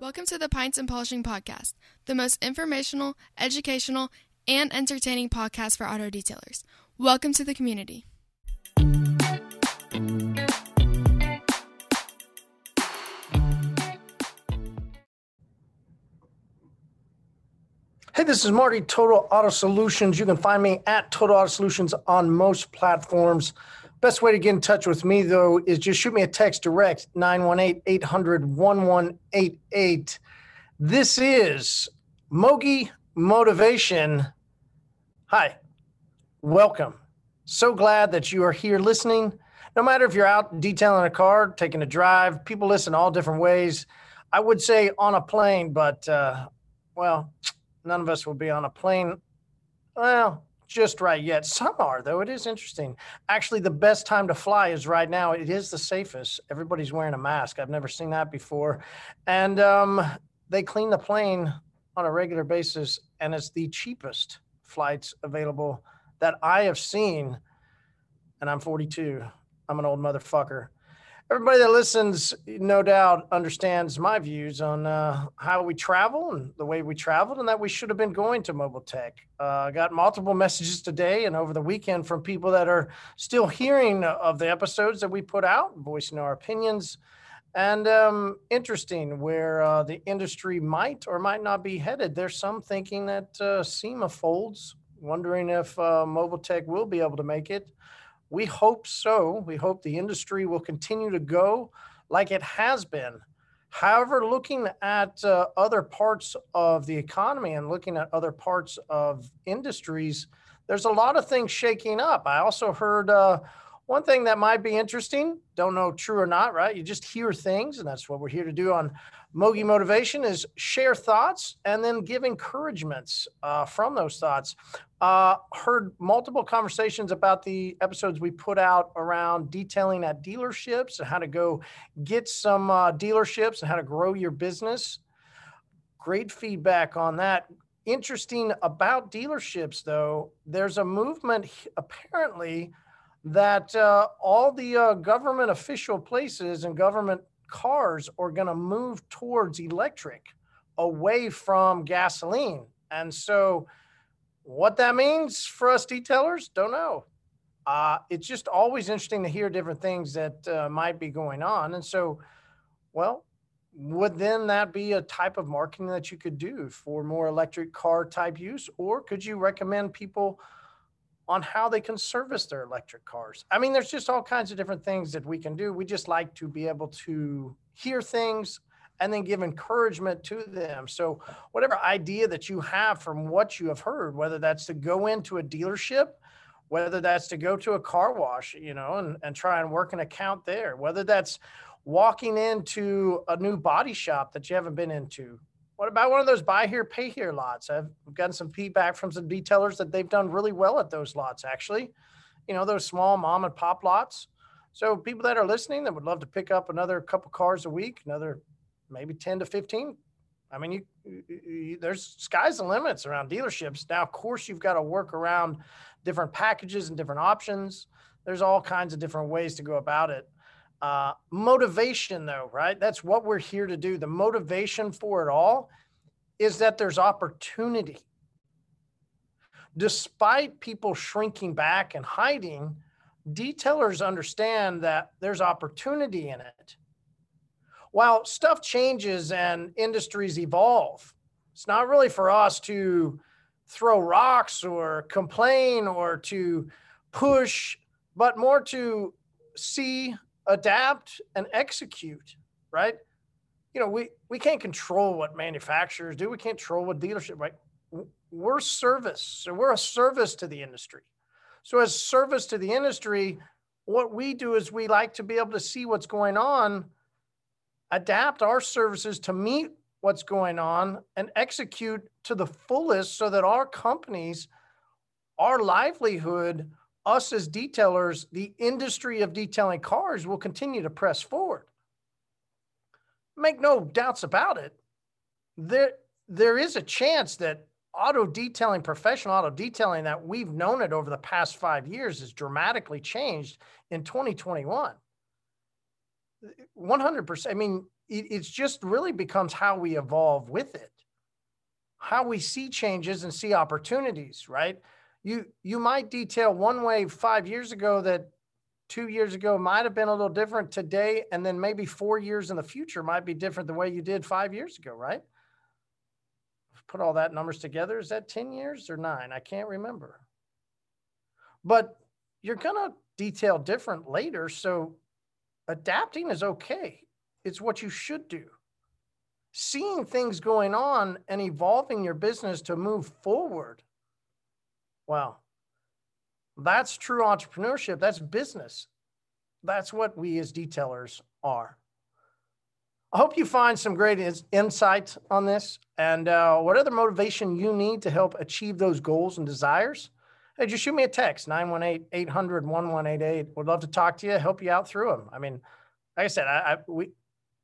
Welcome to the Pints and Polishing Podcast, the most informational, educational, and entertaining podcast for auto detailers. Welcome to the community. Hey, this is Marty, Total Auto Solutions. You can find me at Total Auto Solutions on most platforms. Best way to get in touch with me, though, is just shoot me a text direct 918 800 1188. This is Mogi Motivation. Hi, welcome. So glad that you are here listening. No matter if you're out detailing a car, taking a drive, people listen all different ways. I would say on a plane, but uh, well, none of us will be on a plane. Well, just right yet. Some are, though. It is interesting. Actually, the best time to fly is right now. It is the safest. Everybody's wearing a mask. I've never seen that before. And um, they clean the plane on a regular basis, and it's the cheapest flights available that I have seen. And I'm 42. I'm an old motherfucker everybody that listens, no doubt, understands my views on uh, how we travel and the way we traveled, and that we should have been going to mobile tech. Uh, got multiple messages today and over the weekend from people that are still hearing of the episodes that we put out, voicing our opinions. And um, interesting where uh, the industry might or might not be headed. There's some thinking that uh, SEMA folds, wondering if uh, mobile tech will be able to make it. We hope so. We hope the industry will continue to go like it has been. However, looking at uh, other parts of the economy and looking at other parts of industries, there's a lot of things shaking up. I also heard uh, one thing that might be interesting. Don't know true or not, right? You just hear things, and that's what we're here to do on Mogi Motivation is share thoughts and then give encouragements uh, from those thoughts. Uh, heard multiple conversations about the episodes we put out around detailing at dealerships and how to go get some uh, dealerships and how to grow your business. Great feedback on that. Interesting about dealerships, though, there's a movement apparently that uh, all the uh, government official places and government cars are going to move towards electric away from gasoline. And so, what that means for us detailers, don't know. Uh, it's just always interesting to hear different things that uh, might be going on. And so, well, would then that be a type of marketing that you could do for more electric car type use? Or could you recommend people? On how they can service their electric cars. I mean, there's just all kinds of different things that we can do. We just like to be able to hear things and then give encouragement to them. So, whatever idea that you have from what you have heard, whether that's to go into a dealership, whether that's to go to a car wash, you know, and, and try and work an account there, whether that's walking into a new body shop that you haven't been into, what about one of those buy here, pay here lots? I've gotten some feedback from some detailers that they've done really well at those lots, actually. You know, those small mom and pop lots. So people that are listening that would love to pick up another couple cars a week, another maybe 10 to 15. I mean, you, you, there's sky's the limits around dealerships. Now, of course, you've got to work around different packages and different options. There's all kinds of different ways to go about it. Uh, motivation, though, right? That's what we're here to do. The motivation for it all is that there's opportunity. Despite people shrinking back and hiding, detailers understand that there's opportunity in it. While stuff changes and industries evolve, it's not really for us to throw rocks or complain or to push, but more to see adapt and execute, right? You know, we we can't control what manufacturers do. We can't control what dealership, right? We're service. So we're a service to the industry. So as service to the industry, what we do is we like to be able to see what's going on, adapt our services to meet what's going on and execute to the fullest so that our companies, our livelihood us as detailers, the industry of detailing cars will continue to press forward. Make no doubts about it. There, there is a chance that auto detailing, professional auto detailing that we've known it over the past five years has dramatically changed in 2021. 100%. I mean, it, it's just really becomes how we evolve with it, how we see changes and see opportunities, right? You you might detail one way five years ago that two years ago might have been a little different today, and then maybe four years in the future might be different the way you did five years ago, right? Put all that numbers together. Is that 10 years or nine? I can't remember. But you're gonna detail different later. So adapting is okay. It's what you should do. Seeing things going on and evolving your business to move forward. Well, that's true entrepreneurship. That's business. That's what we as detailers are. I hope you find some great insight on this and uh, what other motivation you need to help achieve those goals and desires. Hey, just shoot me a text 918 800 1188. Would love to talk to you, help you out through them. I mean, like I said, I, I we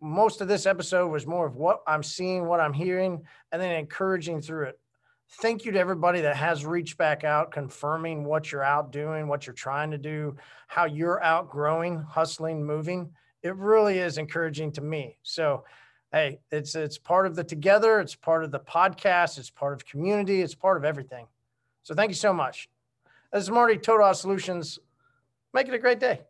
most of this episode was more of what I'm seeing, what I'm hearing, and then encouraging through it. Thank you to everybody that has reached back out, confirming what you're out doing, what you're trying to do, how you're out growing, hustling, moving. It really is encouraging to me. So, hey, it's it's part of the together, it's part of the podcast, it's part of community, it's part of everything. So, thank you so much. This is Marty Total Solutions. Make it a great day.